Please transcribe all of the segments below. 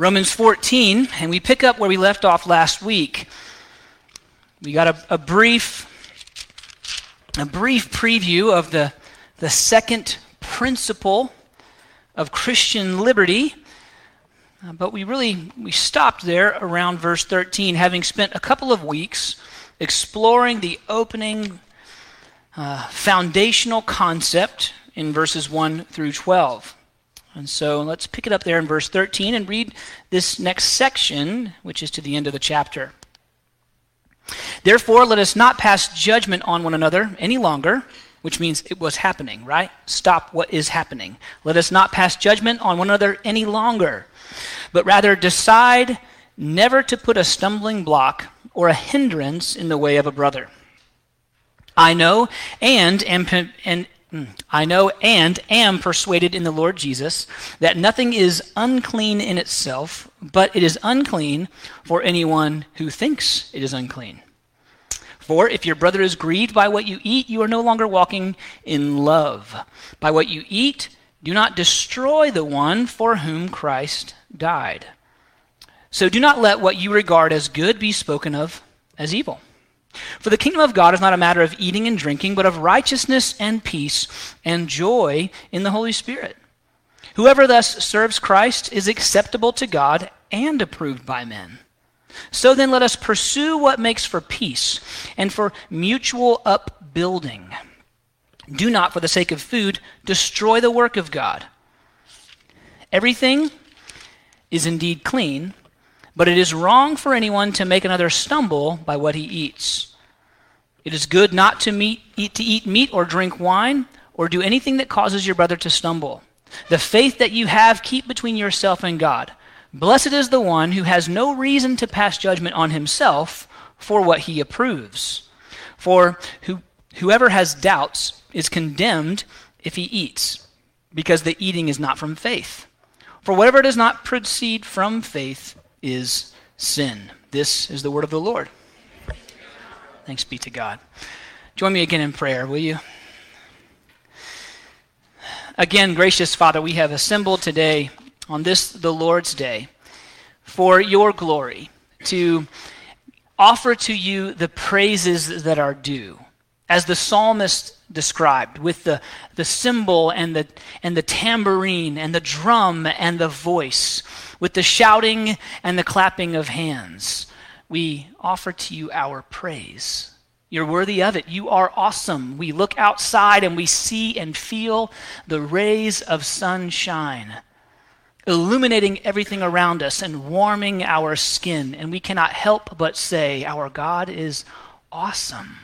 Romans 14, and we pick up where we left off last week. We got a, a brief, a brief preview of the, the second principle of Christian liberty. Uh, but we really we stopped there around verse 13 having spent a couple of weeks exploring the opening uh, foundational concept in verses 1 through 12 and so let's pick it up there in verse 13 and read this next section, which is to the end of the chapter. Therefore, let us not pass judgment on one another any longer, which means it was happening, right? Stop what is happening. Let us not pass judgment on one another any longer, but rather decide never to put a stumbling block or a hindrance in the way of a brother. I know and am, and. I know and am persuaded in the Lord Jesus that nothing is unclean in itself, but it is unclean for anyone who thinks it is unclean. For if your brother is grieved by what you eat, you are no longer walking in love. By what you eat, do not destroy the one for whom Christ died. So do not let what you regard as good be spoken of as evil. For the kingdom of God is not a matter of eating and drinking, but of righteousness and peace and joy in the Holy Spirit. Whoever thus serves Christ is acceptable to God and approved by men. So then let us pursue what makes for peace and for mutual upbuilding. Do not, for the sake of food, destroy the work of God. Everything is indeed clean but it is wrong for anyone to make another stumble by what he eats. It is good not to, meet, eat, to eat meat or drink wine or do anything that causes your brother to stumble. The faith that you have, keep between yourself and God. Blessed is the one who has no reason to pass judgment on himself for what he approves. For who, whoever has doubts is condemned if he eats, because the eating is not from faith. For whatever does not proceed from faith is sin. This is the word of the Lord. Thanks be to God. Join me again in prayer, will you? Again, gracious Father, we have assembled today on this, the Lord's Day, for your glory, to offer to you the praises that are due. As the psalmist described, with the, the cymbal and the, and the tambourine and the drum and the voice with the shouting and the clapping of hands, we offer to you our praise. You're worthy of it. You are awesome. We look outside and we see and feel the rays of sunshine illuminating everything around us and warming our skin. And we cannot help but say, Our God is awesome.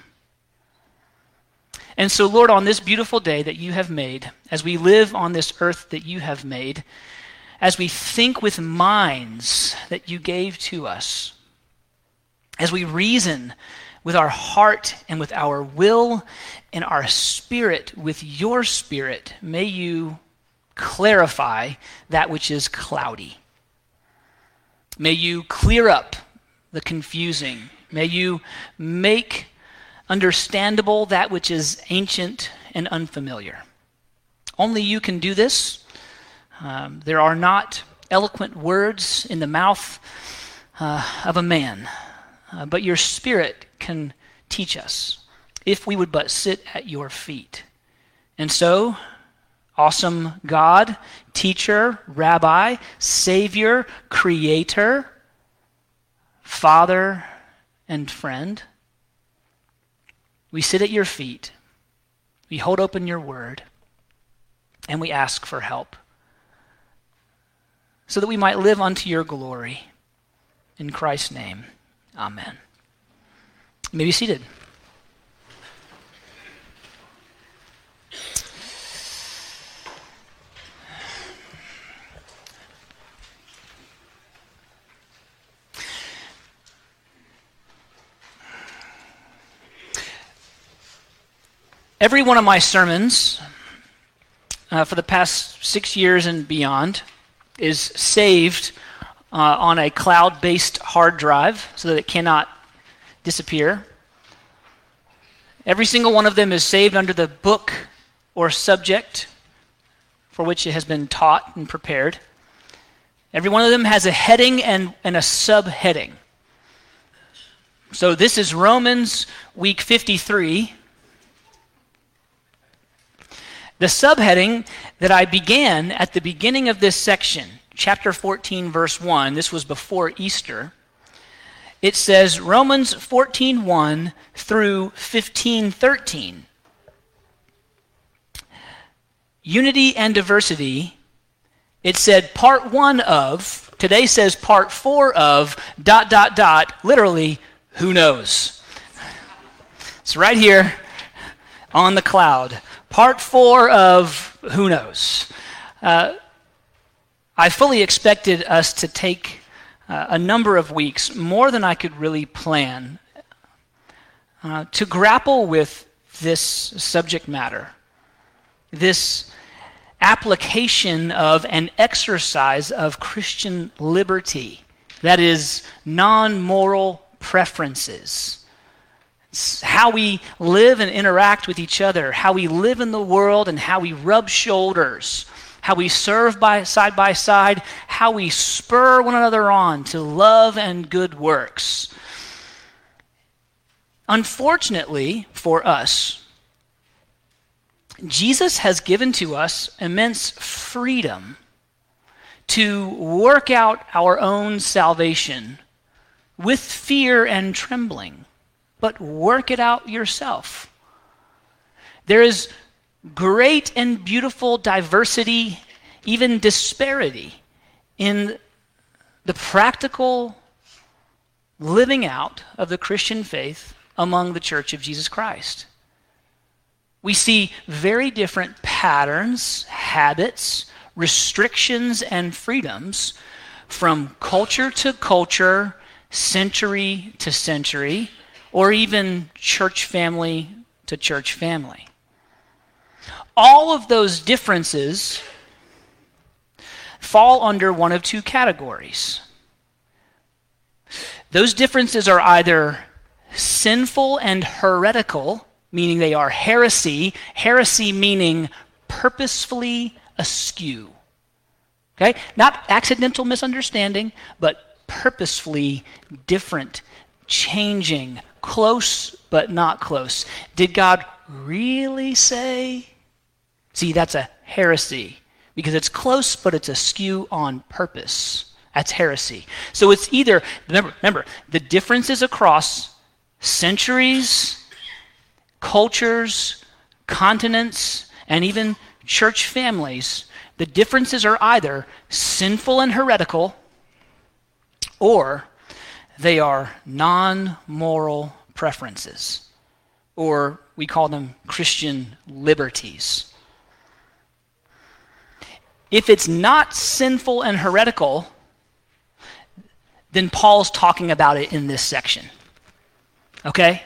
And so, Lord, on this beautiful day that you have made, as we live on this earth that you have made, as we think with minds that you gave to us, as we reason with our heart and with our will and our spirit with your spirit, may you clarify that which is cloudy. May you clear up the confusing. May you make understandable that which is ancient and unfamiliar. Only you can do this. Um, there are not eloquent words in the mouth uh, of a man, uh, but your spirit can teach us if we would but sit at your feet. And so, awesome God, teacher, rabbi, savior, creator, father, and friend, we sit at your feet, we hold open your word, and we ask for help so that we might live unto your glory. In Christ's name, amen. You may be seated. Every one of my sermons uh, for the past six years and beyond is saved uh, on a cloud based hard drive so that it cannot disappear. Every single one of them is saved under the book or subject for which it has been taught and prepared. Every one of them has a heading and, and a subheading. So this is Romans week 53. The subheading that I began at the beginning of this section, chapter 14, verse 1, this was before Easter. It says Romans 14:1 through 15:13. Unity and diversity. It said part 1 of, today says part 4 of dot dot dot, literally who knows. It's right here on the cloud. Part 4 of who knows. Uh, I fully expected us to take uh, a number of weeks, more than I could really plan, uh, to grapple with this subject matter, this application of an exercise of Christian liberty, that is, non moral preferences. How we live and interact with each other, how we live in the world, and how we rub shoulders how we serve by, side by side, how we spur one another on to love and good works. Unfortunately for us, Jesus has given to us immense freedom to work out our own salvation with fear and trembling, but work it out yourself. There is great and beautiful diversity, even disparity in the practical living out of the Christian faith among the Church of Jesus Christ. We see very different patterns, habits, restrictions, and freedoms from culture to culture, century to century, or even church family to church family all of those differences fall under one of two categories. Those differences are either sinful and heretical, meaning they are heresy, heresy meaning purposefully askew. Okay? Not accidental misunderstanding, but purposefully different, changing, close but not close. Did God really say? See, that's a heresy because it's close, but it's askew on purpose. That's heresy. So it's either, remember, remember, the differences across centuries, cultures, continents, and even church families, the differences are either sinful and heretical or they are non moral preferences, or we call them Christian liberties. If it's not sinful and heretical, then Paul's talking about it in this section. Okay?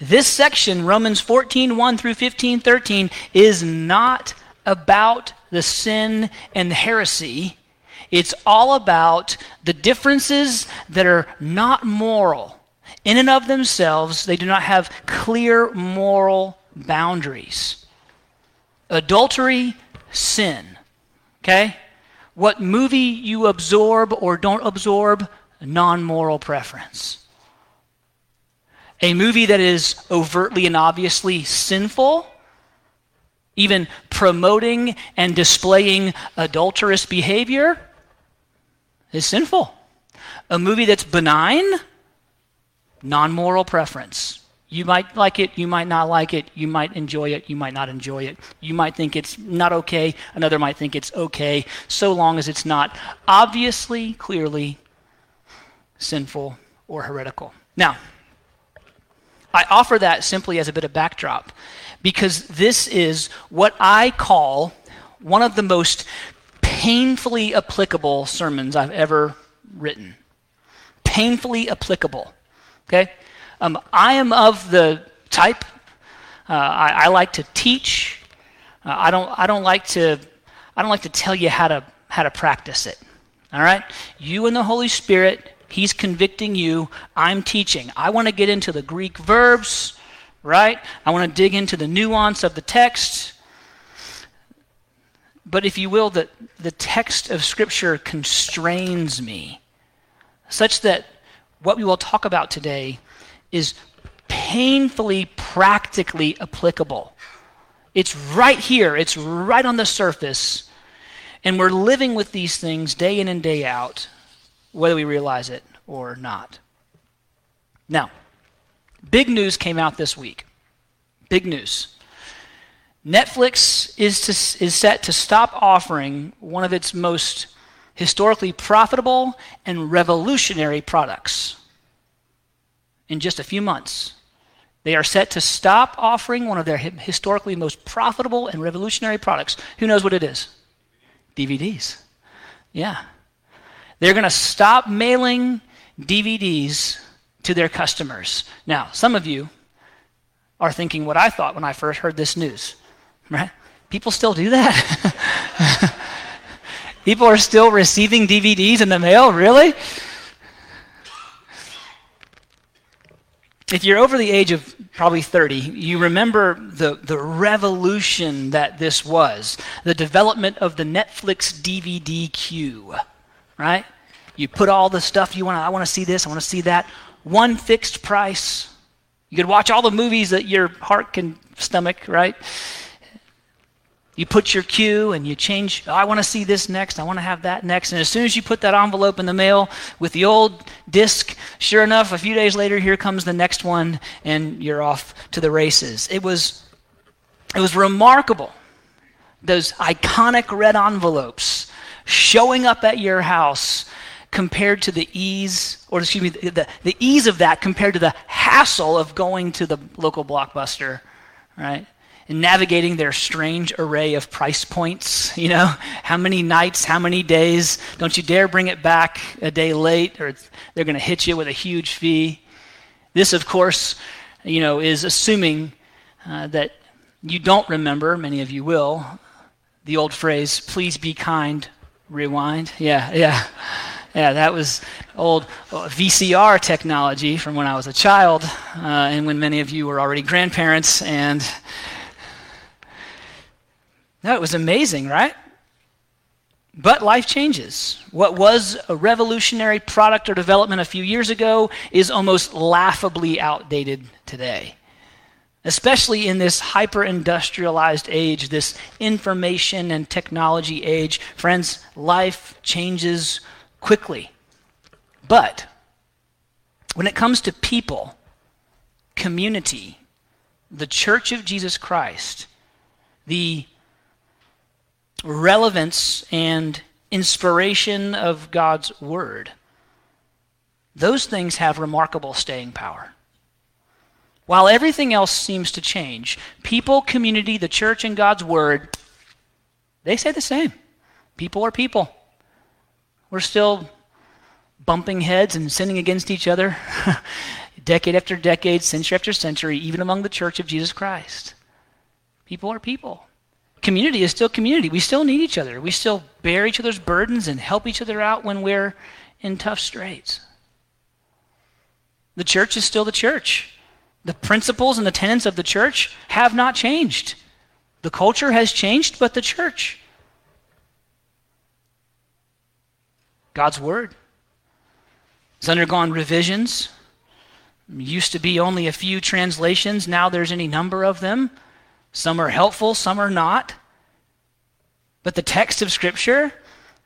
This section, Romans 14, 1 through 15, 13, is not about the sin and the heresy. It's all about the differences that are not moral. In and of themselves, they do not have clear moral boundaries. Adultery, sin. Okay? What movie you absorb or don't absorb, non moral preference. A movie that is overtly and obviously sinful, even promoting and displaying adulterous behavior, is sinful. A movie that's benign, non moral preference. You might like it, you might not like it, you might enjoy it, you might not enjoy it. You might think it's not okay, another might think it's okay, so long as it's not obviously, clearly sinful or heretical. Now, I offer that simply as a bit of backdrop because this is what I call one of the most painfully applicable sermons I've ever written. Painfully applicable. Okay? Um, I am of the type, uh, I, I, like to teach. Uh, I, don't, I, don't like to, I don't like to tell you how to, how to practice it. All right? You and the Holy Spirit, He's convicting you. I'm teaching. I want to get into the Greek verbs, right? I want to dig into the nuance of the text. But if you will, the, the text of Scripture constrains me such that what we will talk about today is painfully practically applicable. It's right here, it's right on the surface, and we're living with these things day in and day out, whether we realize it or not. Now, big news came out this week. Big news. Netflix is, to, is set to stop offering one of its most historically profitable and revolutionary products in just a few months. They are set to stop offering one of their historically most profitable and revolutionary products. Who knows what it is? DVDs. Yeah. They're going to stop mailing DVDs to their customers. Now, some of you are thinking what I thought when I first heard this news, right? People still do that? People are still receiving DVDs in the mail? Really? If you're over the age of probably 30, you remember the, the revolution that this was the development of the Netflix DVD queue, right? You put all the stuff you want I want to see this, I want to see that. One fixed price. You could watch all the movies that your heart can stomach, right? You put your queue and you change, oh, I want to see this next, I want to have that next. And as soon as you put that envelope in the mail with the old disc, sure enough, a few days later, here comes the next one, and you're off to the races. It was, it was remarkable. Those iconic red envelopes showing up at your house compared to the ease, or excuse me, the, the ease of that compared to the hassle of going to the local blockbuster, right? And navigating their strange array of price points. You know, how many nights, how many days? Don't you dare bring it back a day late, or they're going to hit you with a huge fee. This, of course, you know, is assuming uh, that you don't remember, many of you will, the old phrase, please be kind, rewind. Yeah, yeah. Yeah, that was old uh, VCR technology from when I was a child, uh, and when many of you were already grandparents, and no, it was amazing, right? But life changes. What was a revolutionary product or development a few years ago is almost laughably outdated today. Especially in this hyper industrialized age, this information and technology age. Friends, life changes quickly. But when it comes to people, community, the church of Jesus Christ, the relevance and inspiration of God's Word, those things have remarkable staying power. While everything else seems to change, people, community, the church, and God's Word, they say the same. People are people. We're still bumping heads and sinning against each other decade after decade, century after century, even among the church of Jesus Christ. People are people community is still community. We still need each other. We still bear each other's burdens and help each other out when we're in tough straits. The church is still the church. The principles and the tenets of the church have not changed. The culture has changed, but the church. God's Word has undergone revisions. Used to be only a few translations, now there's any number of them. Some are helpful, some are not. But the text of Scripture,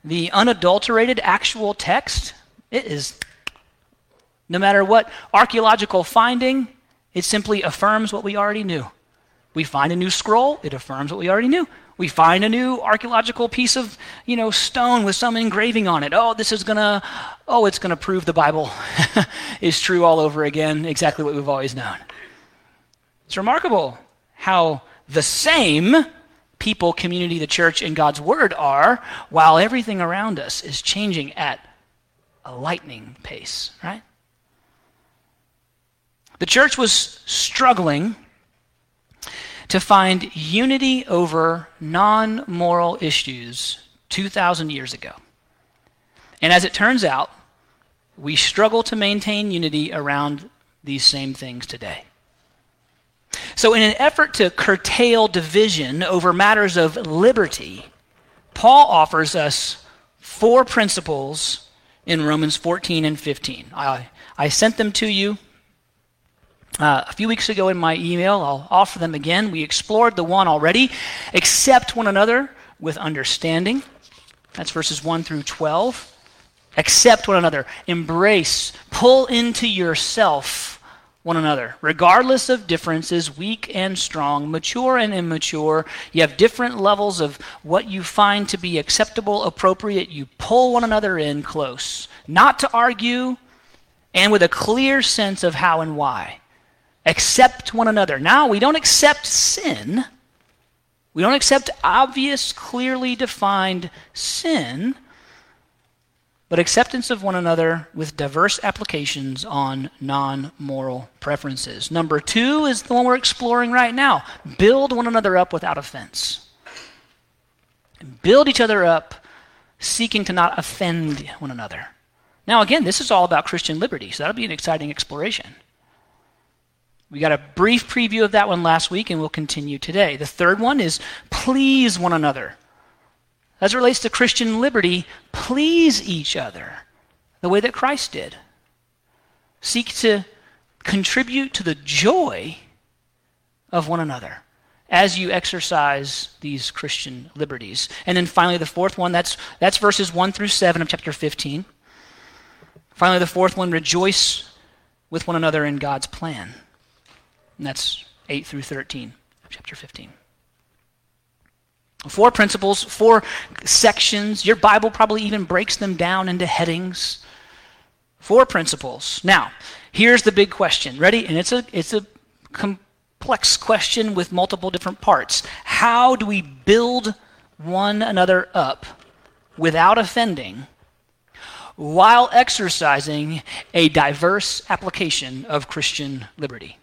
the unadulterated actual text, it is, no matter what archaeological finding, it simply affirms what we already knew. We find a new scroll, it affirms what we already knew. We find a new archaeological piece of, you know, stone with some engraving on it. Oh, this is going to oh, it's going to prove the Bible is true all over again, exactly what we've always known. It's remarkable how the same people, community, the church, and God's Word are, while everything around us is changing at a lightning pace, right? The church was struggling to find unity over non moral issues 2,000 years ago. And as it turns out, we struggle to maintain unity around these same things today. So, in an effort to curtail division over matters of liberty, Paul offers us four principles in Romans 14 and 15. I, I sent them to you uh, a few weeks ago in my email. I'll offer them again. We explored the one already. Accept one another with understanding. That's verses 1 through 12. Accept one another. Embrace. Pull into yourself one another, regardless of differences, weak and strong, mature and immature. You have different levels of what you find to be acceptable, appropriate. You pull one another in close, not to argue, and with a clear sense of how and why. Accept one another. Now, we don't accept sin. We don't accept obvious, clearly defined sin but acceptance of one another with diverse applications on non moral preferences. Number two is the one we're exploring right now build one another up without offense. Build each other up, seeking to not offend one another. Now, again, this is all about Christian liberty, so that'll be an exciting exploration. We got a brief preview of that one last week, and we'll continue today. The third one is please one another as it relates to Christian liberty, please each other the way that Christ did. Seek to contribute to the joy of one another as you exercise these Christian liberties. And then finally, the fourth one that's, that's verses 1 through 7 of chapter 15. Finally, the fourth one rejoice with one another in God's plan. And that's 8 through 13 of chapter 15. Four principles, four sections. Your Bible probably even breaks them down into headings. Four principles. Now, here's the big question. Ready? And it's a it's a complex question with multiple different parts. How do we build one another up without offending while exercising a diverse application of Christian liberty?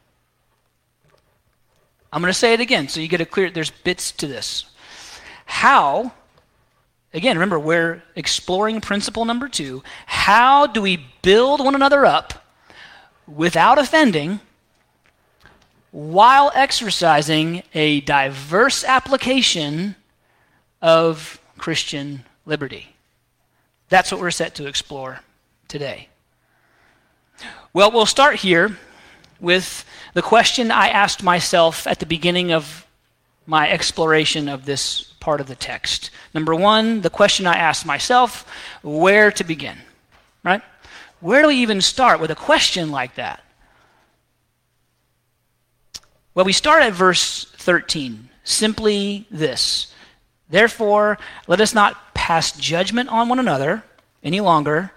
I'm going to say it again so you get a clear there's bits to this. How, again, remember, we're exploring principle number two. How do we build one another up without offending while exercising a diverse application of Christian liberty? That's what we're set to explore today. Well, we'll start here with the question I asked myself at the beginning of my exploration of this part of the text. Number one, the question I asked myself where to begin, right? Where do we even start with a question like that? Well, we start at verse 13. Simply this Therefore, let us not pass judgment on one another any longer,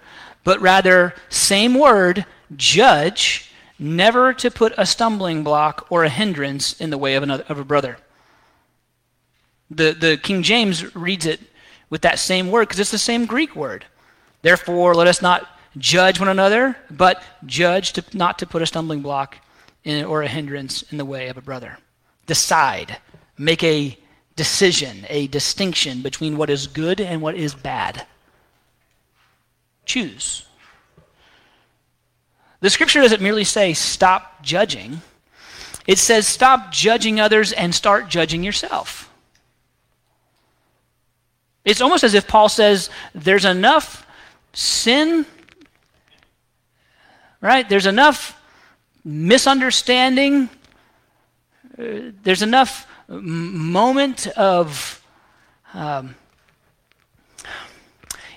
but rather, same word, judge, never to put a stumbling block or a hindrance in the way of, another, of a brother. The, the King James reads it with that same word because it's the same Greek word. Therefore, let us not judge one another, but judge to, not to put a stumbling block in, or a hindrance in the way of a brother. Decide. Make a decision, a distinction between what is good and what is bad. Choose. The scripture doesn't merely say stop judging, it says stop judging others and start judging yourself. It's almost as if Paul says there's enough sin, right? There's enough misunderstanding. Uh, there's enough moment of, um,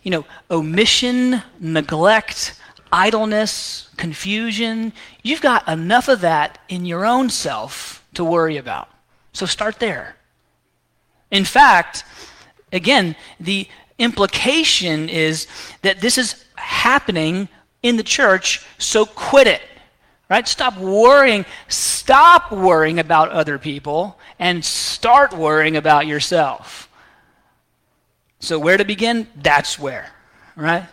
you know, omission, neglect, idleness, confusion. You've got enough of that in your own self to worry about. So start there. In fact, Again, the implication is that this is happening in the church, so quit it. Right? Stop worrying. Stop worrying about other people and start worrying about yourself. So, where to begin? That's where. Right?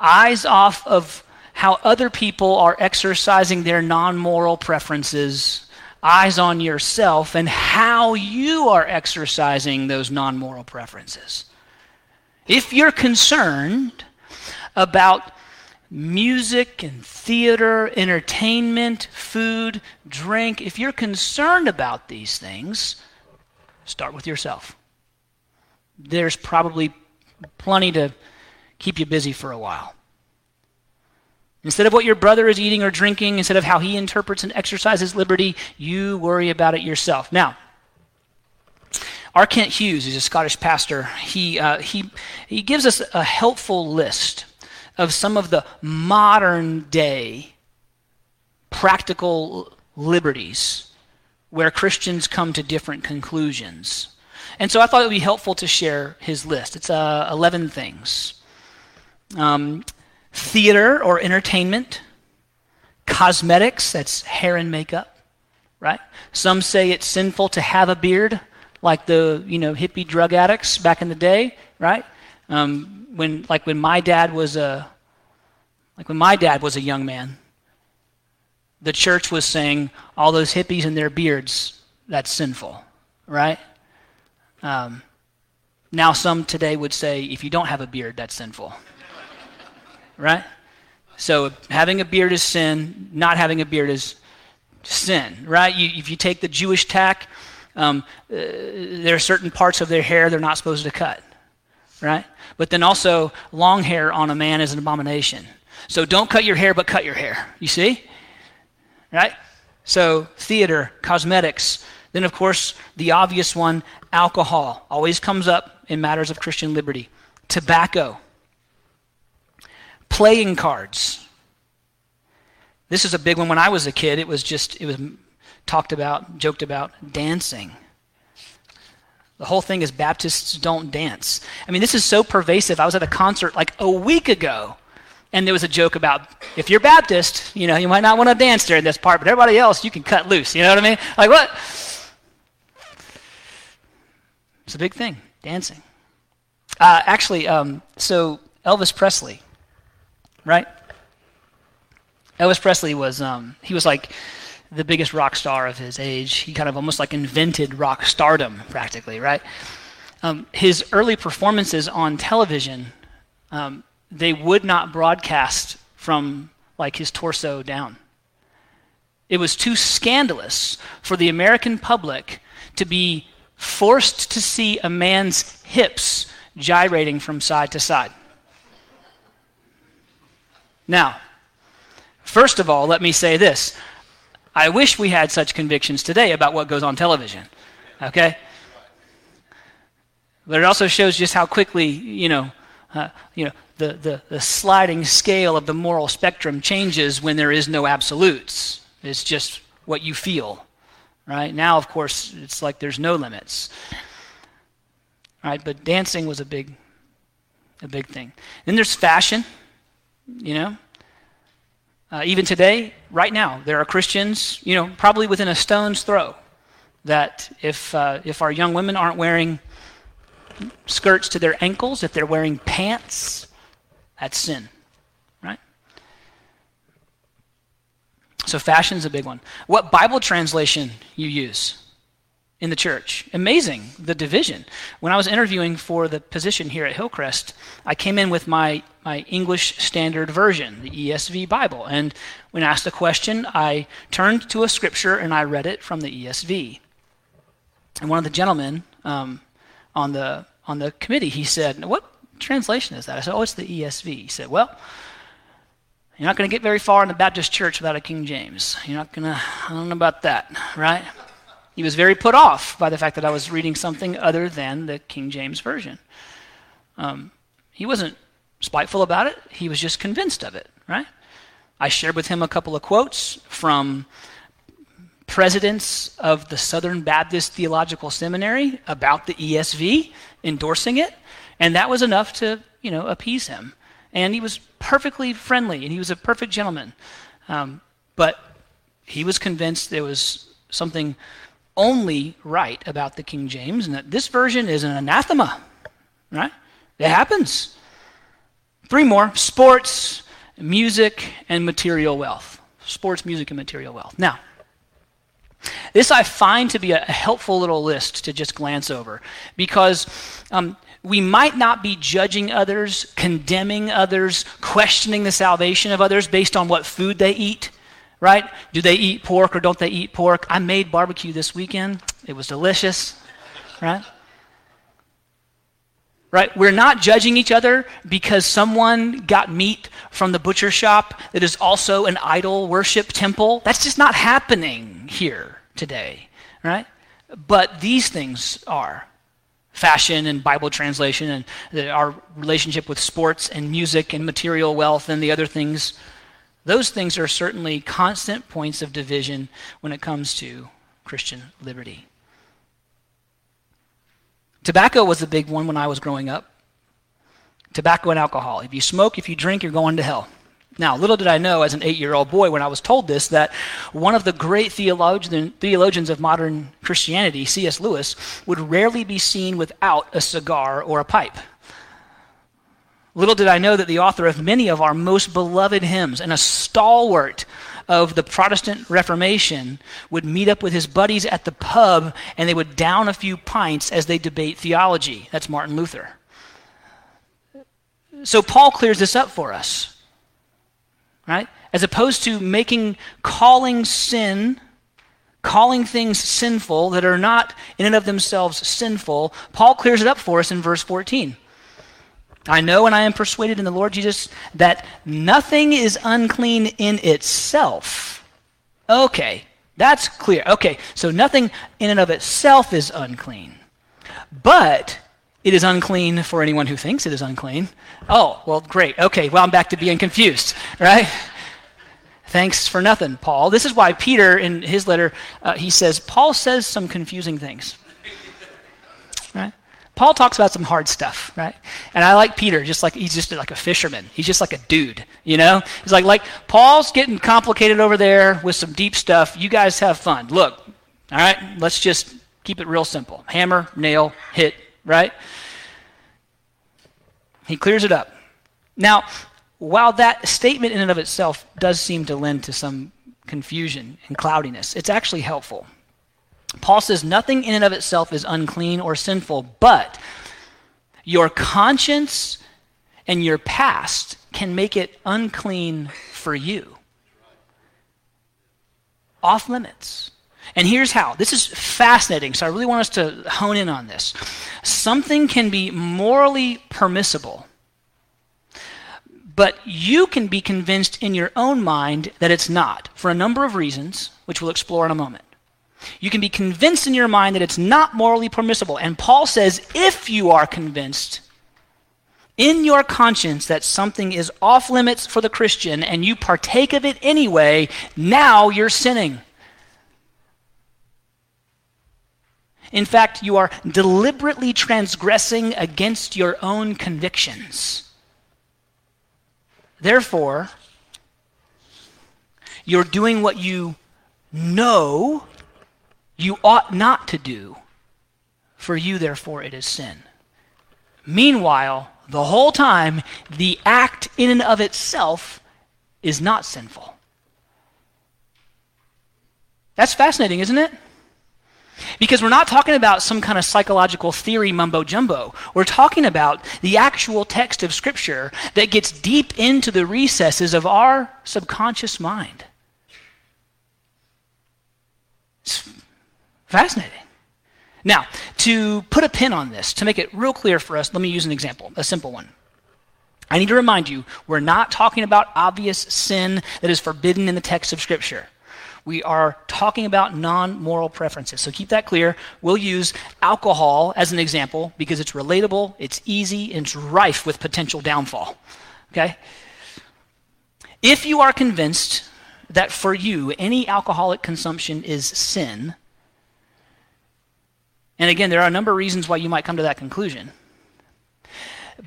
Eyes off of how other people are exercising their non moral preferences eyes on yourself and how you are exercising those non moral preferences. If you're concerned about music and theater, entertainment, food, drink, if you're concerned about these things, start with yourself. there's probably plenty to keep you busy for a while. Instead of what your brother is eating or drinking, instead of how he interprets and exercises liberty, you worry about it yourself. Now, R. Kent Hughes is a Scottish pastor. He, uh, he, he gives us a helpful list of some of the modern day practical liberties where Christians come to different conclusions. And so I thought it would be helpful to share his list. It's uh, 11 things um, theater or entertainment, cosmetics, that's hair and makeup, right? Some say it's sinful to have a beard, like the you know hippie drug addicts back in the day, right? Um, when like when my dad was a like when my dad was a young man, the church was saying all those hippies and their beards that's sinful, right? Um, now some today would say if you don't have a beard that's sinful right? So having a beard is sin, not having a beard is sin, right? You, if you take the Jewish tack, um, uh, there are certain parts of their hair they're not supposed to cut, right? But then also, long hair on a man is an abomination. So don't cut your hair, but cut your hair. You see? Right? So, theater, cosmetics. Then, of course, the obvious one alcohol always comes up in matters of Christian liberty. Tobacco, playing cards. This is a big one. When I was a kid, it was just, it was talked about, joked about, dancing. The whole thing is Baptists don't dance. I mean, this is so pervasive. I was at a concert like a week ago, and there was a joke about if you're Baptist, you know, you might not want to dance during this part, but everybody else, you can cut loose. You know what I mean? Like, what? It's a big thing, dancing. Uh, actually, um, so Elvis Presley, right? Elvis Presley was um, he was like the biggest rock star of his age. He kind of almost like invented rock stardom, practically, right? Um, his early performances on television, um, they would not broadcast from like his torso down. It was too scandalous for the American public to be forced to see a man's hips gyrating from side to side. Now, first of all, let me say this. I wish we had such convictions today about what goes on television. Okay? But it also shows just how quickly, you know, uh, you know, the, the, the sliding scale of the moral spectrum changes when there is no absolutes. It's just what you feel. Right? Now, of course, it's like there's no limits. Right? But dancing was a big a big thing. Then there's fashion. You know? Uh, even today, right now, there are Christians, you know, probably within a stone's throw, that if, uh, if our young women aren't wearing skirts to their ankles, if they're wearing pants, that's sin, right? So fashion's a big one. What Bible translation you use? In the church. Amazing, the division. When I was interviewing for the position here at Hillcrest, I came in with my, my English Standard Version, the ESV Bible. And when asked a question, I turned to a scripture and I read it from the ESV. And one of the gentlemen um, on, the, on the committee, he said, What translation is that? I said, Oh, it's the ESV. He said, Well, you're not going to get very far in the Baptist church without a King James. You're not going to, I don't know about that, right? He was very put off by the fact that I was reading something other than the King James Version. Um, he wasn't spiteful about it, he was just convinced of it, right? I shared with him a couple of quotes from presidents of the Southern Baptist Theological Seminary about the ESV, endorsing it, and that was enough to, you know, appease him. And he was perfectly friendly, and he was a perfect gentleman. Um, but he was convinced there was something only right about the King James, and that this version is an anathema. Right? It happens. Three more sports, music, and material wealth. Sports, music, and material wealth. Now, this I find to be a helpful little list to just glance over because um, we might not be judging others, condemning others, questioning the salvation of others based on what food they eat right? Do they eat pork or don't they eat pork? I made barbecue this weekend. It was delicious, right? right? We're not judging each other because someone got meat from the butcher shop that is also an idol worship temple. That's just not happening here today, right? But these things are fashion and Bible translation and our relationship with sports and music and material wealth and the other things. Those things are certainly constant points of division when it comes to Christian liberty. Tobacco was a big one when I was growing up. Tobacco and alcohol. If you smoke, if you drink, you're going to hell. Now, little did I know as an eight year old boy when I was told this that one of the great theologian, theologians of modern Christianity, C.S. Lewis, would rarely be seen without a cigar or a pipe. Little did I know that the author of many of our most beloved hymns and a stalwart of the Protestant Reformation would meet up with his buddies at the pub and they would down a few pints as they debate theology. That's Martin Luther. So Paul clears this up for us, right? As opposed to making calling sin, calling things sinful that are not in and of themselves sinful, Paul clears it up for us in verse 14. I know and I am persuaded in the Lord Jesus that nothing is unclean in itself. Okay, that's clear. Okay, so nothing in and of itself is unclean. But it is unclean for anyone who thinks it is unclean. Oh, well, great. Okay, well, I'm back to being confused, right? Thanks for nothing, Paul. This is why Peter, in his letter, uh, he says, Paul says some confusing things. Right? Paul talks about some hard stuff, right? And I like Peter, just like he's just like a fisherman. He's just like a dude, you know? He's like, like Paul's getting complicated over there with some deep stuff. You guys have fun. Look, all right, let's just keep it real simple. Hammer, nail, hit, right? He clears it up. Now, while that statement in and of itself does seem to lend to some confusion and cloudiness, it's actually helpful. Paul says nothing in and of itself is unclean or sinful, but your conscience and your past can make it unclean for you. Off limits. And here's how. This is fascinating, so I really want us to hone in on this. Something can be morally permissible, but you can be convinced in your own mind that it's not for a number of reasons, which we'll explore in a moment. You can be convinced in your mind that it's not morally permissible. And Paul says if you are convinced in your conscience that something is off limits for the Christian and you partake of it anyway, now you're sinning. In fact, you are deliberately transgressing against your own convictions. Therefore, you're doing what you know you ought not to do. For you, therefore, it is sin. Meanwhile, the whole time, the act in and of itself is not sinful. That's fascinating, isn't it? Because we're not talking about some kind of psychological theory mumbo jumbo. We're talking about the actual text of Scripture that gets deep into the recesses of our subconscious mind. It's Fascinating. Now, to put a pin on this, to make it real clear for us, let me use an example, a simple one. I need to remind you, we're not talking about obvious sin that is forbidden in the text of Scripture. We are talking about non moral preferences. So keep that clear. We'll use alcohol as an example because it's relatable, it's easy, and it's rife with potential downfall. Okay? If you are convinced that for you any alcoholic consumption is sin, and again, there are a number of reasons why you might come to that conclusion.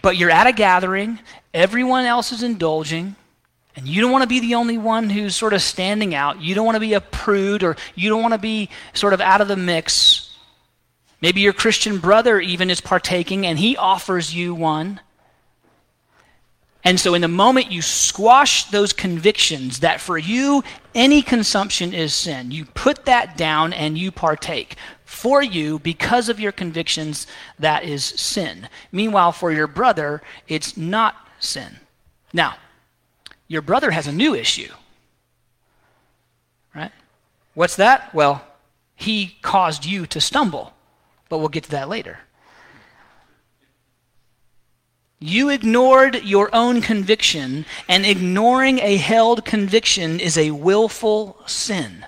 But you're at a gathering, everyone else is indulging, and you don't want to be the only one who's sort of standing out. You don't want to be a prude or you don't want to be sort of out of the mix. Maybe your Christian brother even is partaking and he offers you one. And so, in the moment you squash those convictions that for you any consumption is sin, you put that down and you partake for you because of your convictions that is sin. Meanwhile, for your brother, it's not sin. Now, your brother has a new issue. Right? What's that? Well, he caused you to stumble, but we'll get to that later. You ignored your own conviction, and ignoring a held conviction is a willful sin.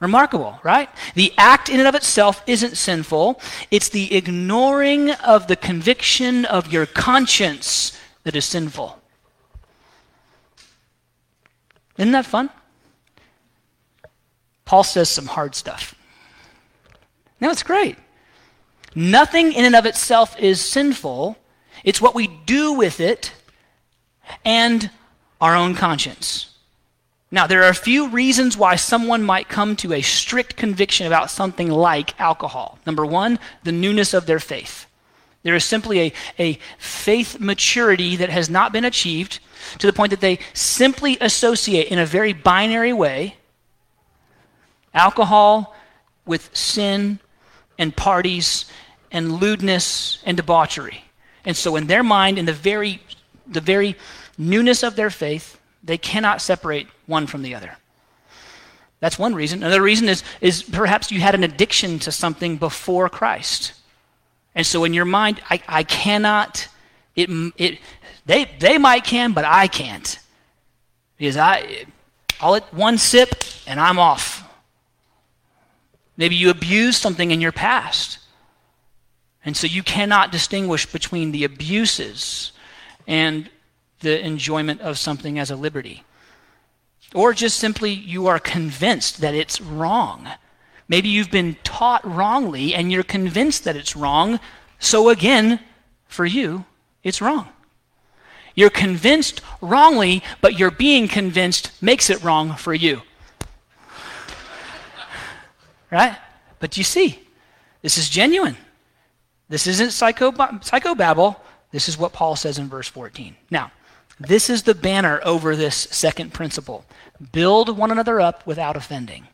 Remarkable, right? The act in and of itself isn't sinful. It's the ignoring of the conviction of your conscience that is sinful. Isn't that fun? Paul says some hard stuff. Now it's great. Nothing in and of itself is sinful. It's what we do with it and our own conscience. Now, there are a few reasons why someone might come to a strict conviction about something like alcohol. Number one, the newness of their faith. There is simply a, a faith maturity that has not been achieved to the point that they simply associate in a very binary way alcohol with sin and parties and lewdness and debauchery. And so, in their mind, in the very, the very newness of their faith, they cannot separate one from the other. That's one reason. Another reason is, is perhaps you had an addiction to something before Christ. And so in your mind, I, I cannot, it, it, they, they might can, but I can't. Because I, I'll let one sip and I'm off. Maybe you abused something in your past. And so you cannot distinguish between the abuses and the enjoyment of something as a liberty. Or just simply you are convinced that it's wrong. Maybe you've been taught wrongly and you're convinced that it's wrong. So again, for you, it's wrong. You're convinced wrongly, but your being convinced makes it wrong for you. Right? But you see, this is genuine. This isn't psycho, psychobabble. This is what Paul says in verse 14. Now, this is the banner over this second principle build one another up without offending.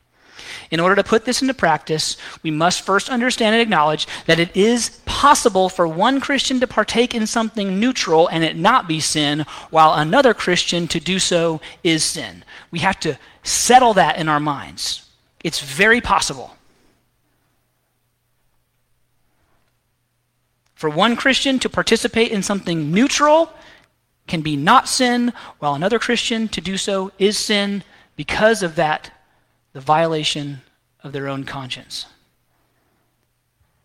In order to put this into practice, we must first understand and acknowledge that it is possible for one Christian to partake in something neutral and it not be sin, while another Christian to do so is sin. We have to settle that in our minds. It's very possible. For one Christian to participate in something neutral can be not sin, while another Christian to do so is sin because of that, the violation of their own conscience.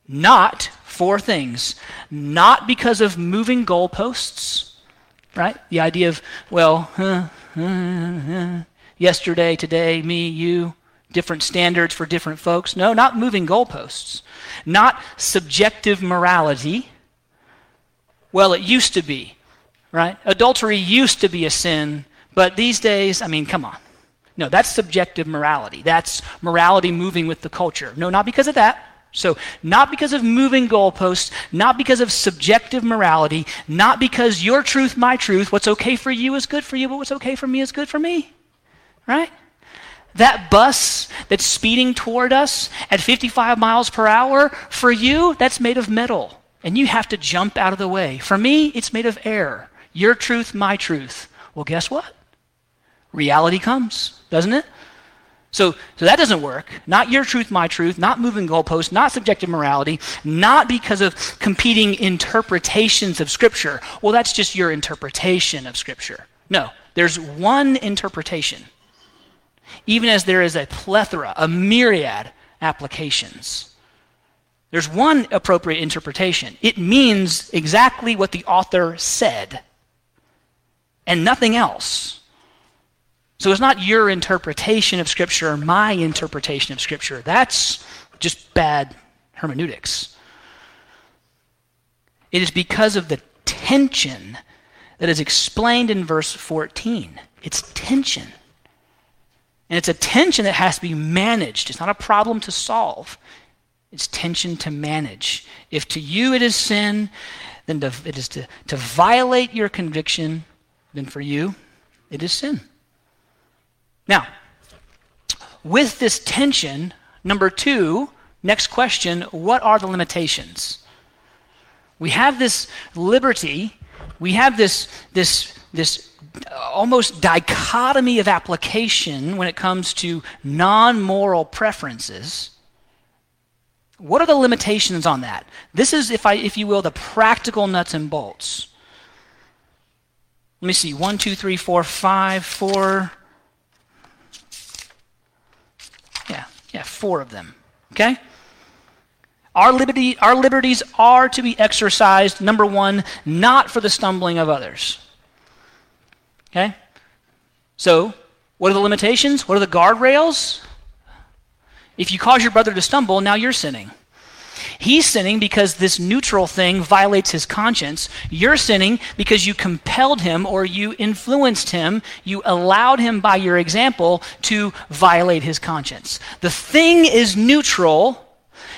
Not four things. Not because of moving goalposts, right? The idea of, well, yesterday, today, me, you, different standards for different folks. No, not moving goalposts. Not subjective morality. Well, it used to be right? Adultery used to be a sin, but these days, I mean, come on. No, that's subjective morality. That's morality moving with the culture. No, not because of that. So, not because of moving goalposts, not because of subjective morality, not because your truth, my truth, what's okay for you is good for you, but what's okay for me is good for me. Right? That bus that's speeding toward us at 55 miles per hour, for you, that's made of metal. And you have to jump out of the way. For me, it's made of air. Your truth, my truth. Well, guess what? Reality comes, doesn't it? So, so that doesn't work. Not your truth, my truth, not moving goalposts, not subjective morality, not because of competing interpretations of Scripture. Well, that's just your interpretation of Scripture. No, there's one interpretation, even as there is a plethora, a myriad applications. There's one appropriate interpretation. It means exactly what the author said and nothing else. So it's not your interpretation of Scripture or my interpretation of Scripture. That's just bad hermeneutics. It is because of the tension that is explained in verse 14. It's tension. And it's a tension that has to be managed. It's not a problem to solve, it's tension to manage. If to you it is sin, then to, it is to, to violate your conviction then for you, it is sin. Now, with this tension, number two, next question what are the limitations? We have this liberty, we have this, this, this almost dichotomy of application when it comes to non moral preferences. What are the limitations on that? This is, if, I, if you will, the practical nuts and bolts. Let me see. One, two, three, four, five, four. Yeah, yeah, four of them. Okay? Our, liberty, our liberties are to be exercised, number one, not for the stumbling of others. Okay? So, what are the limitations? What are the guardrails? If you cause your brother to stumble, now you're sinning. He's sinning because this neutral thing violates his conscience. You're sinning because you compelled him or you influenced him, you allowed him by your example to violate his conscience. The thing is neutral.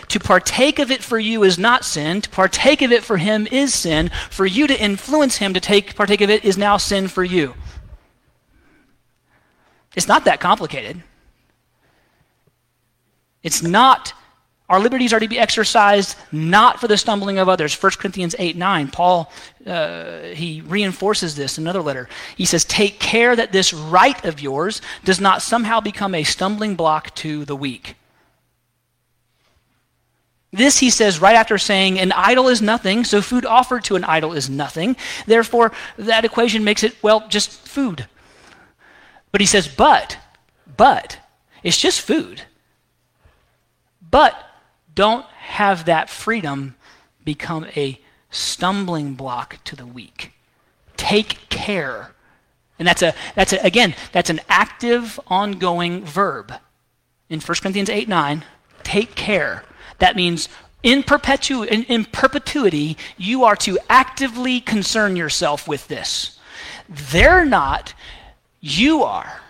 To partake of it for you is not sin. To partake of it for him is sin. For you to influence him to take partake of it is now sin for you. It's not that complicated. It's not our liberties are to be exercised not for the stumbling of others. 1 Corinthians 8 9. Paul, uh, he reinforces this in another letter. He says, Take care that this right of yours does not somehow become a stumbling block to the weak. This he says right after saying, An idol is nothing, so food offered to an idol is nothing. Therefore, that equation makes it, well, just food. But he says, But, but, it's just food. But don't have that freedom become a stumbling block to the weak. Take care. And that's a that's a, again, that's an active ongoing verb. In 1 Corinthians 8 9, take care. That means in, perpetu- in, in perpetuity, you are to actively concern yourself with this. They're not, you are.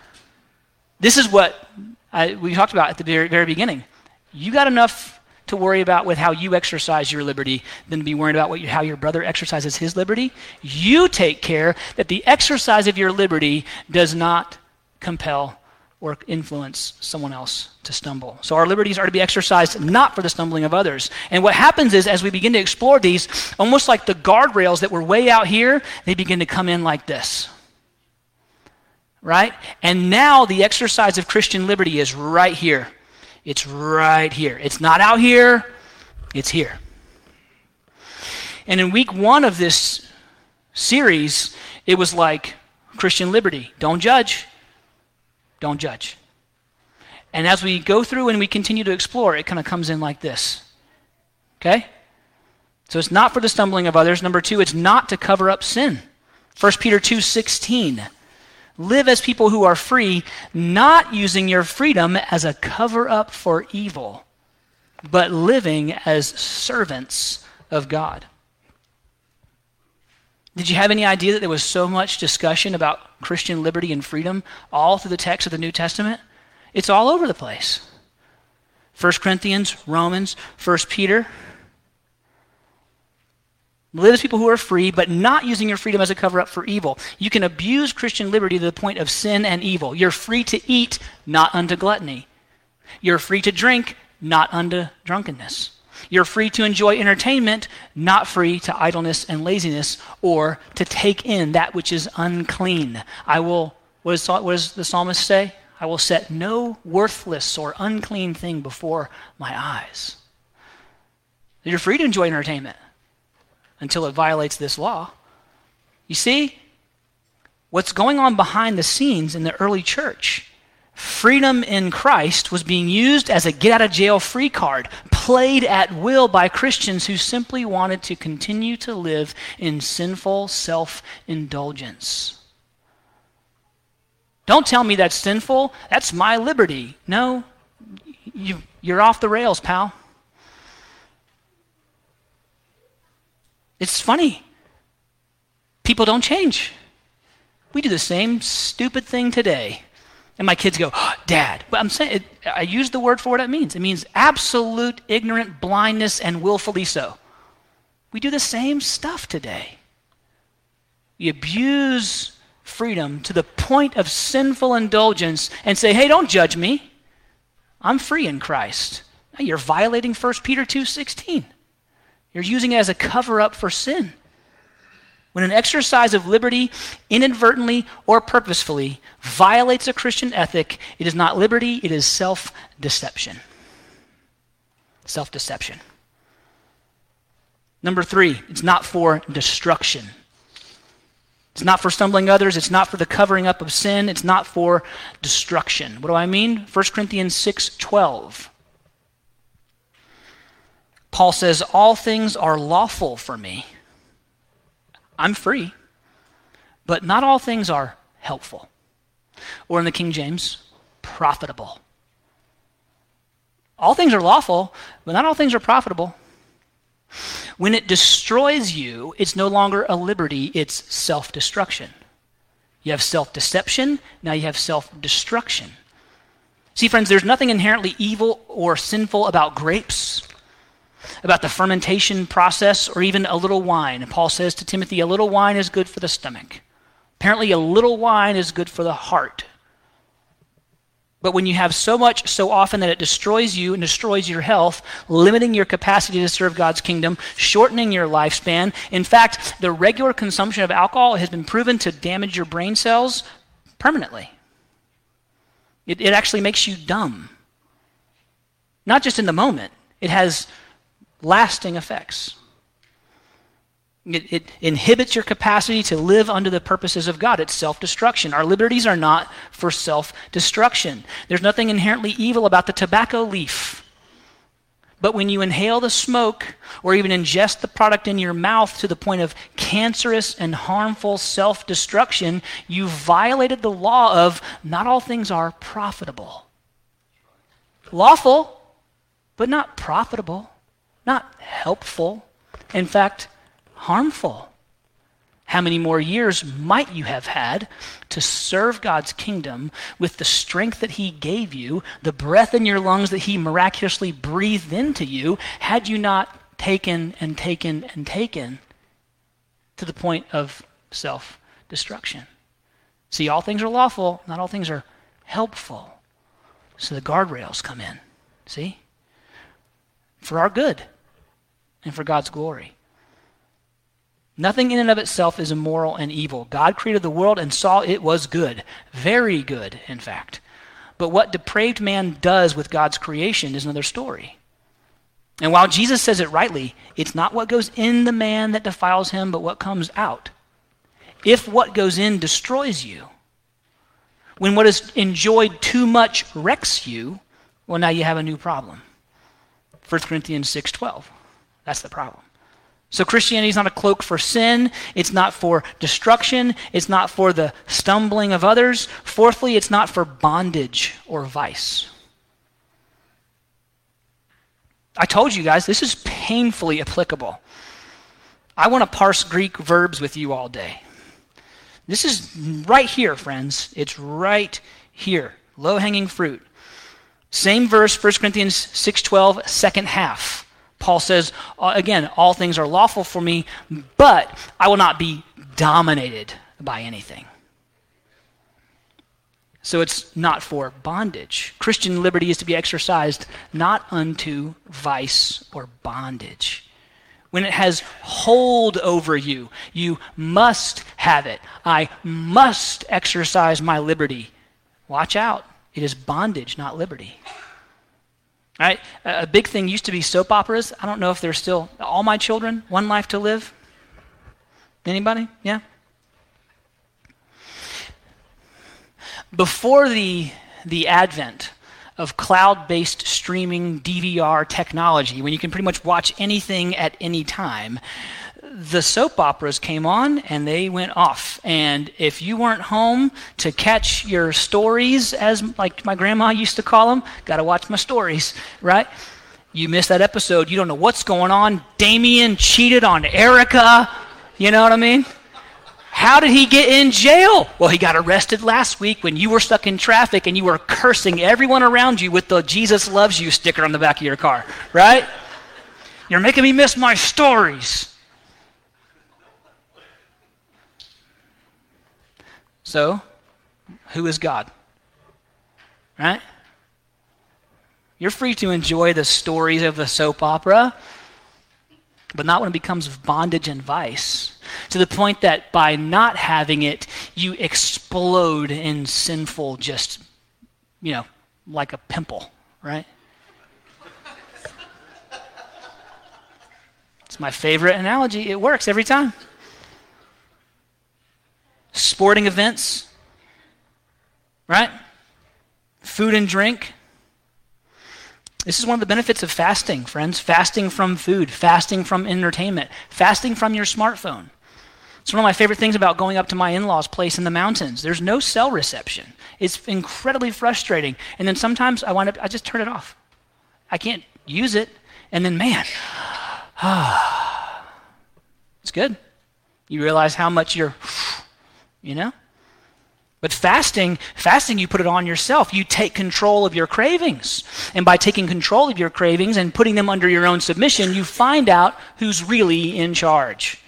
This is what I, we talked about at the very, very beginning. You got enough to worry about with how you exercise your liberty than to be worried about you, how your brother exercises his liberty. You take care that the exercise of your liberty does not compel or influence someone else to stumble. So our liberties are to be exercised not for the stumbling of others. And what happens is, as we begin to explore these, almost like the guardrails that were way out here, they begin to come in like this. Right? And now the exercise of Christian liberty is right here. It's right here. It's not out here, it's here. And in week one of this series, it was like Christian liberty don't judge, don't judge. And as we go through and we continue to explore, it kind of comes in like this. Okay? So it's not for the stumbling of others. Number two, it's not to cover up sin. 1 Peter 2 16. Live as people who are free, not using your freedom as a cover up for evil, but living as servants of God. Did you have any idea that there was so much discussion about Christian liberty and freedom all through the text of the New Testament? It's all over the place. 1 Corinthians, Romans, 1 Peter. Live as people who are free, but not using your freedom as a cover up for evil. You can abuse Christian liberty to the point of sin and evil. You're free to eat, not unto gluttony. You're free to drink, not unto drunkenness. You're free to enjoy entertainment, not free to idleness and laziness, or to take in that which is unclean. I will, what does, what does the psalmist say? I will set no worthless or unclean thing before my eyes. You're free to enjoy entertainment until it violates this law. You see, what's going on behind the scenes in the early church? Freedom in Christ was being used as a get out of jail free card, played at will by Christians who simply wanted to continue to live in sinful self indulgence. Don't tell me that's sinful. That's my liberty. No, you, you're off the rails, pal. It's funny. People don't change. We do the same stupid thing today. And my kids go, oh, Dad. But I'm saying, it, I use the word for what it means. It means absolute ignorant blindness and willfully so. We do the same stuff today. We abuse freedom to the point of sinful indulgence and say, hey, don't judge me. I'm free in Christ. Now you're violating 1 Peter 2.16. You're using it as a cover up for sin. When an exercise of liberty inadvertently or purposefully violates a Christian ethic, it is not liberty, it is self deception. self deception. Number three, it's not for destruction. It's not for stumbling others. It's not for the covering up of sin. It's not for destruction. What do I mean? 1 Corinthians 6 12. Paul says, All things are lawful for me. I'm free, but not all things are helpful. Or in the King James, profitable. All things are lawful, but not all things are profitable. When it destroys you, it's no longer a liberty, it's self destruction. You have self deception, now you have self destruction. See, friends, there's nothing inherently evil or sinful about grapes, about the fermentation process, or even a little wine. And Paul says to Timothy, a little wine is good for the stomach. Apparently, a little wine is good for the heart. But when you have so much so often that it destroys you and destroys your health, limiting your capacity to serve God's kingdom, shortening your lifespan, in fact, the regular consumption of alcohol has been proven to damage your brain cells permanently. It, it actually makes you dumb. Not just in the moment, it has lasting effects. It, it, inhibits your capacity to live under the purposes of God. It's self destruction. Our liberties are not for self destruction. There's nothing inherently evil about the tobacco leaf. But when you inhale the smoke or even ingest the product in your mouth to the point of cancerous and harmful self destruction, you violated the law of not all things are profitable. Lawful, but not profitable, not helpful. In fact, harmful. How many more years might you have had to serve God's kingdom with the strength that He gave you, the breath in your lungs that He miraculously breathed into you, had you not taken and taken and taken to the point of self destruction? See, all things are lawful, not all things are helpful. So the guardrails come in. See? For our good and for God's glory. Nothing in and of itself is immoral and evil. God created the world and saw it was good. Very good, in fact. But what depraved man does with God's creation is another story. And while Jesus says it rightly, it's not what goes in the man that defiles him, but what comes out. If what goes in destroys you, when what is enjoyed too much wrecks you, well, now you have a new problem. 1 Corinthians 6.12. That's the problem. So Christianity is not a cloak for sin. It's not for destruction. It's not for the stumbling of others. Fourthly, it's not for bondage or vice. I told you guys, this is painfully applicable. I want to parse Greek verbs with you all day. This is right here, friends. It's right here. Low hanging fruit. Same verse, 1 Corinthians 6:12, second half. Paul says, uh, again, all things are lawful for me, but I will not be dominated by anything. So it's not for bondage. Christian liberty is to be exercised not unto vice or bondage. When it has hold over you, you must have it. I must exercise my liberty. Watch out. It is bondage, not liberty. Right? A big thing used to be soap operas. I don't know if they're still All My Children, One Life to Live. Anybody? Yeah? Before the, the advent of cloud based streaming DVR technology, when you can pretty much watch anything at any time, the soap operas came on and they went off. And if you weren't home to catch your stories, as like my grandma used to call them, got to watch my stories, right? You missed that episode. You don't know what's going on. Damien cheated on Erica. You know what I mean? How did he get in jail? Well, he got arrested last week when you were stuck in traffic and you were cursing everyone around you with the Jesus loves you sticker on the back of your car, right? You're making me miss my stories. So, who is God? Right? You're free to enjoy the stories of the soap opera, but not when it becomes bondage and vice. To the point that by not having it, you explode in sinful, just, you know, like a pimple, right? It's my favorite analogy. It works every time. Sporting events, right? Food and drink. This is one of the benefits of fasting, friends. Fasting from food, fasting from entertainment, fasting from your smartphone. It's one of my favorite things about going up to my in law's place in the mountains. There's no cell reception. It's incredibly frustrating. And then sometimes I wind up, I just turn it off. I can't use it. And then, man, it's good. You realize how much you're, you know? But fasting, fasting, you put it on yourself. You take control of your cravings. And by taking control of your cravings and putting them under your own submission, you find out who's really in charge.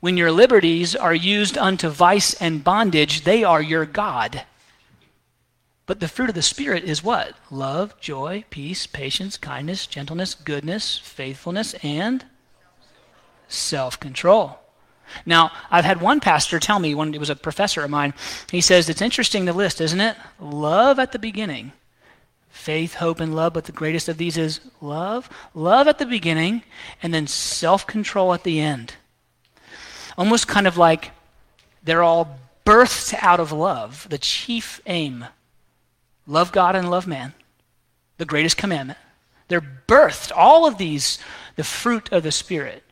When your liberties are used unto vice and bondage, they are your God. But the fruit of the Spirit is what? Love, joy, peace, patience, kindness, gentleness, goodness, faithfulness, and self control. Now, I've had one pastor tell me, when it was a professor of mine, he says, It's interesting the list, isn't it? Love at the beginning. Faith, hope, and love, but the greatest of these is love. Love at the beginning, and then self control at the end. Almost kind of like they're all birthed out of love, the chief aim. Love God and love man, the greatest commandment. They're birthed, all of these, the fruit of the Spirit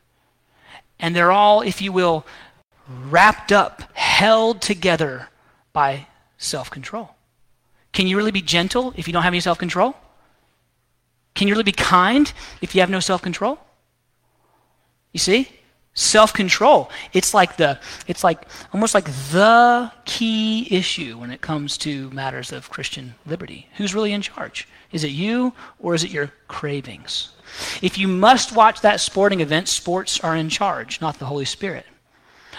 and they're all, if you will, wrapped up, held together by self control. Can you really be gentle if you don't have any self control? Can you really be kind if you have no self control? You see? Self control. It's like the it's like almost like the key issue when it comes to matters of Christian liberty. Who's really in charge? Is it you or is it your cravings? If you must watch that sporting event, sports are in charge, not the Holy Spirit.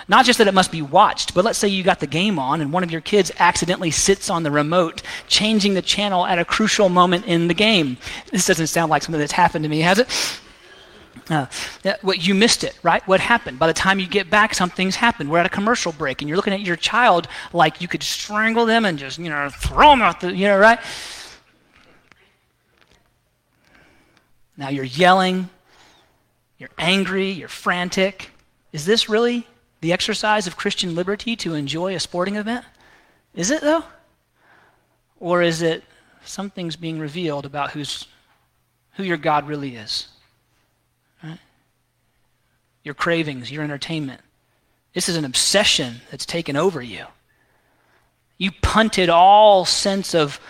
Not just that it must be watched, but let's say you got the game on and one of your kids accidentally sits on the remote, changing the channel at a crucial moment in the game. This doesn't sound like something that's happened to me, has it? Uh, what you missed it, right? What happened? By the time you get back, something's happened. We're at a commercial break, and you're looking at your child like you could strangle them and just, you know, throw them out the, you know, right? Now you're yelling, you're angry, you're frantic. Is this really the exercise of Christian liberty to enjoy a sporting event? Is it though? Or is it something's being revealed about who's who your God really is? Right? Your cravings, your entertainment. This is an obsession that's taken over you. You punted all sense of,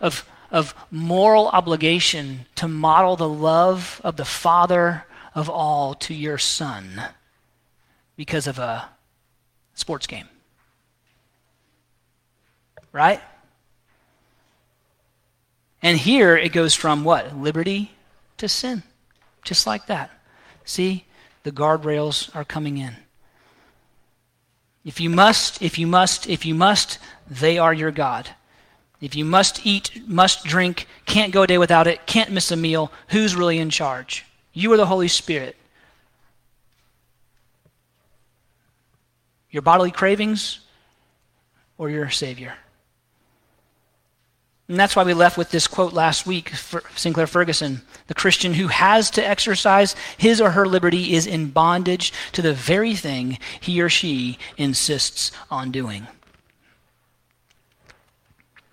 of of moral obligation to model the love of the Father of all to your son because of a sports game. Right? And here it goes from what? Liberty to sin. Just like that. See, the guardrails are coming in. If you must, if you must, if you must, they are your God. If you must eat, must drink, can't go a day without it, can't miss a meal, who's really in charge? You or the Holy Spirit? Your bodily cravings or your Savior? And that's why we left with this quote last week for Sinclair Ferguson. The Christian who has to exercise his or her liberty is in bondage to the very thing he or she insists on doing.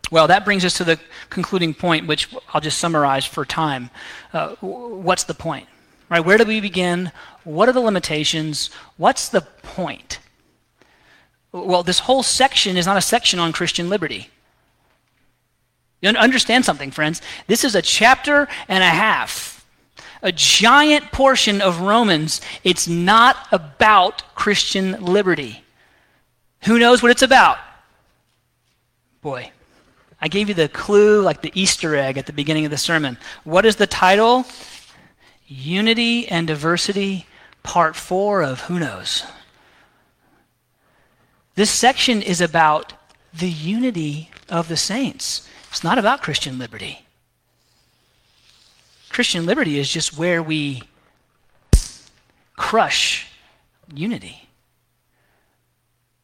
Well, that brings us to the concluding point, which I'll just summarize for time. Uh, what's the point? Right? Where do we begin? What are the limitations? What's the point? Well, this whole section is not a section on Christian liberty. You understand something, friends. This is a chapter and a half, a giant portion of Romans. It's not about Christian liberty. Who knows what it's about? Boy, I gave you the clue, like the Easter egg at the beginning of the sermon. What is the title? Unity and Diversity, Part 4 of Who Knows? This section is about the unity of the saints. It's not about Christian liberty. Christian liberty is just where we crush unity.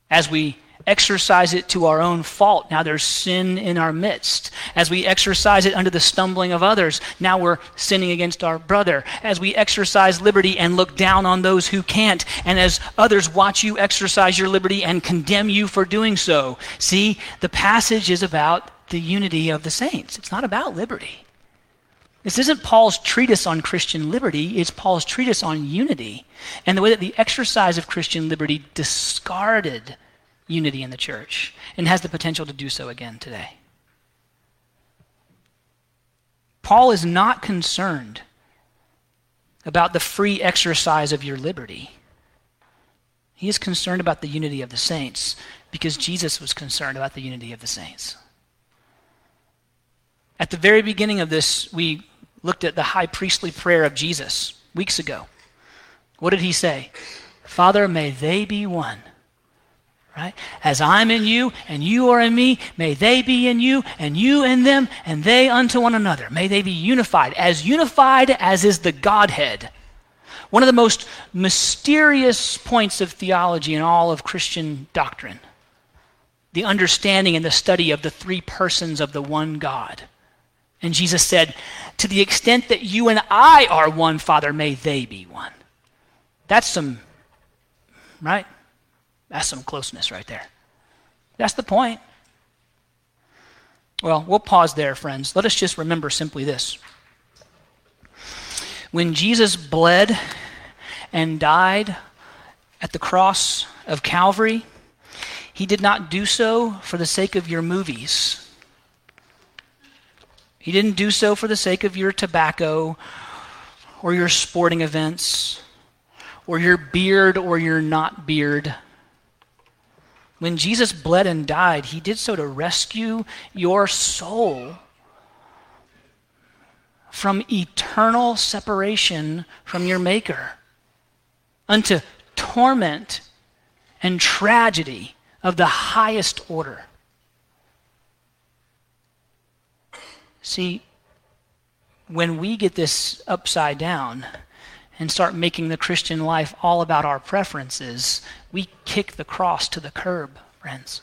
As we exercise it to our own fault, now there's sin in our midst. As we exercise it under the stumbling of others, now we're sinning against our brother. As we exercise liberty and look down on those who can't, and as others watch you exercise your liberty and condemn you for doing so. See, the passage is about the unity of the saints, it's not about liberty. This isn't Paul's treatise on Christian liberty, it's Paul's treatise on unity and the way that the exercise of Christian liberty discarded unity in the church and has the potential to do so again today. Paul is not concerned about the free exercise of your liberty. He is concerned about the unity of the saints because Jesus was concerned about the unity of the saints. At the very beginning of this, we looked at the high priestly prayer of Jesus weeks ago. What did he say? Father, may they be one right? As I'm in you and you are in me, may they be in you and you in them and they unto one another. May they be unified, as unified as is the Godhead. One of the most mysterious points of theology in all of Christian doctrine. The understanding and the study of the three persons of the one God. And Jesus said, To the extent that you and I are one, Father, may they be one. That's some, right? That's some closeness right there. That's the point. Well, we'll pause there, friends. Let us just remember simply this. When Jesus bled and died at the cross of Calvary, he did not do so for the sake of your movies. He didn't do so for the sake of your tobacco or your sporting events or your beard or your not beard. When Jesus bled and died, he did so to rescue your soul from eternal separation from your Maker unto torment and tragedy of the highest order. See, when we get this upside down, and start making the Christian life all about our preferences, we kick the cross to the curb, friends.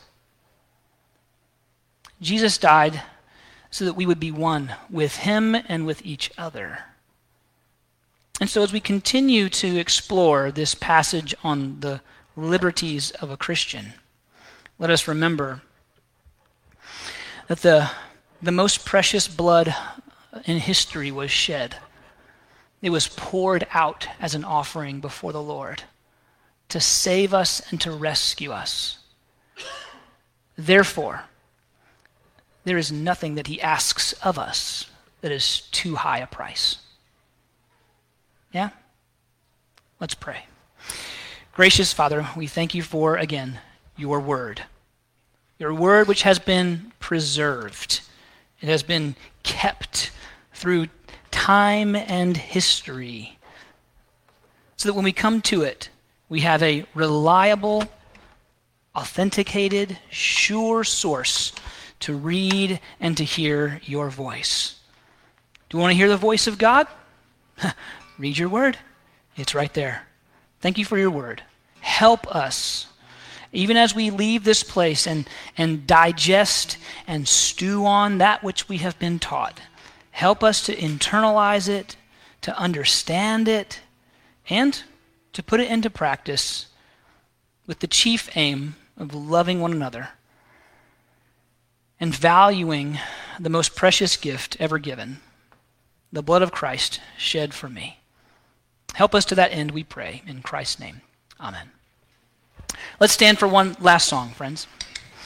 Jesus died so that we would be one with him and with each other. And so, as we continue to explore this passage on the liberties of a Christian, let us remember that the, the most precious blood in history was shed it was poured out as an offering before the Lord to save us and to rescue us. Therefore, there is nothing that he asks of us that is too high a price. Yeah? Let's pray. Gracious Father, we thank you for, again, your word. Your word which has been preserved, it has been kept through time and history, so that when we come to it, we have a reliable, authenticated, sure source to read and to hear your voice. Do you want to hear the voice of God? read your word. It's right there. Thank you for your word. Help us, even as we leave this place and, and digest and stew on that which we have been taught. Help us to internalize it, to understand it, and to put it into practice with the chief aim of loving one another and valuing the most precious gift ever given the blood of Christ shed for me. Help us to that end, we pray. In Christ's name, amen. Let's stand for one last song, friends.